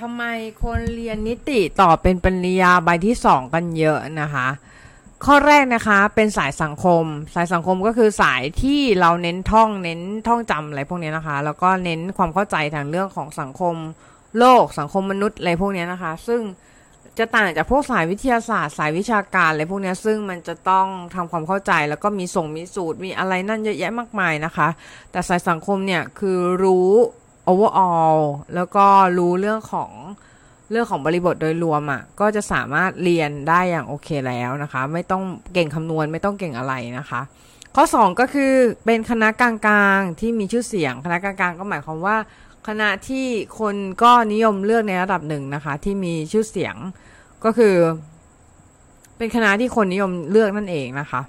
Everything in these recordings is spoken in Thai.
ทำไมคนเรียนนิติต่อเป็นปริญญาใบที่สองกันเยอะนะคะ ข้อแรกนะคะเป็นสายสังคม สายสังคมก็คือสายที่เราเน้นท่องเน้นท่องจำอะไรพวกนี้นะคะ แล้วก็เน้นความเข้าใจทางเรื่องของสังคมโลกสังคมมนุษย์อะไรพวกนี้นะคะ ซึ่งจะต่างจากพวกสายวิทยาศาสตร์ สายวิชาการอะไรพวกนี้ซึ่งมันจะต้องทำความเข้าใจแล้วก็มีส่งมีสูตรมีอะไรนั่นเยอะแยะมากมายนะคะ แต่สายสังคมเนี่ยคือรู้ overall แล้วก็รู้เรื่องของเรื่องของบริบทโดยรวมอะ่ะก็จะสามารถเรียนได้อย่างโอเคแล้วนะคะ ไม่ต้องเก่งคำนวณไม่ต้องเก่งอะไรนะคะ ข้อ 2 ก็คือเป็นคณะกลางๆที่มีชื่อเสียง คณะกลางๆก็หมายความว่า คณะที่คนก็นิยมเลือกในระดับหนึ่งนะคะ ที่มีชื่อเสียงก็คือ เป็นคณะที่คนนิยมเลือกนั่นเองนะคะ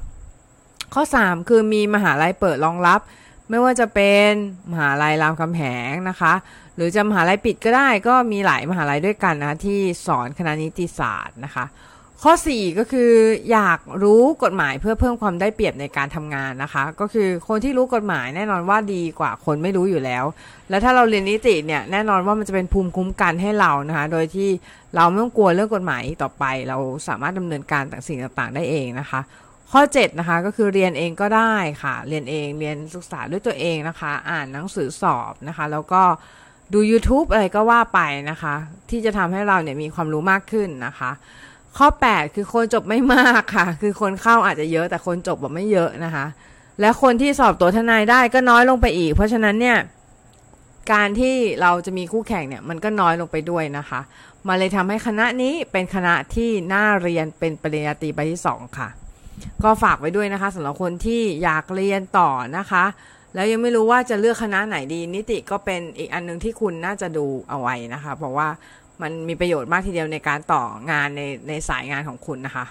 ข้อ 3 คือมีมหาลัยเปิดรองรับ ไม่ว่าจะเป็นมหาลัยรามคำแหงนะคะ หรือจะมหาลัยปิดก็ได้ก็มีหลายมหาลัยด้วยกันนะที่สอนคณะนิติศาสตร์นะคะ ข้อ 4 ก็คืออยากรู้กฎหมายเพื่อเพิ่มความได้เปรียบในการทำงานนะคะ ก็คือคนที่รู้กฎหมายแน่นอนว่าดีกว่าคนไม่รู้อยู่แล้ว แล้วถ้าเราเรียนนิติเนี่ยแน่นอนว่ามันจะเป็นภูมิคุ้มกันให้เรานะคะ โดยที่เราไม่ต้องกลัวเรื่องกฎหมายต่อไป เราสามารถดำเนินการต่างสิ่งต่างๆ ได้เองนะคะ ข้อ 7 นะคะ ก็คือเรียนเองก็ได้ค่ะ เรียนเองเรียนศึกษาด้วยตัวเองนะคะ อ่านหนังสือสอบนะคะ แล้วก็ดู YouTube อะไรก็ว่าไปนะคะ ที่จะทำให้เราเนี่ยมีความรู้มากขึ้นนะคะ ข้อ 8 คือคนจบไม่มากค่ะ คือคนเข้าอาจจะเยอะแต่คนจบแบบไม่เยอะนะคะ และคนที่สอบตัวทนายได้ก็น้อยลงไปอีก เพราะฉะนั้นเนี่ยการที่เราจะมีคู่แข่งเนี่ยมันก็น้อยลงไปด้วยนะคะมาเลยทำให้คณะนี้เป็นคณะที่น่าเรียนเป็นปริญญาตรีใบที่ 2 ค่ะ ก็ฝากไว้ด้วยนะคะสำหรับคนที่อยากเรียนต่อนะคะ แล้วยังไม่รู้ว่าจะเลือกคณะไหนดี นิติก็เป็นอีกอันนึงที่คุณน่าจะดูเอาไว้นะคะ เพราะว่ามันมีประโยชน์มากทีเดียวในการต่องานในในสายงานของคุณนะคะ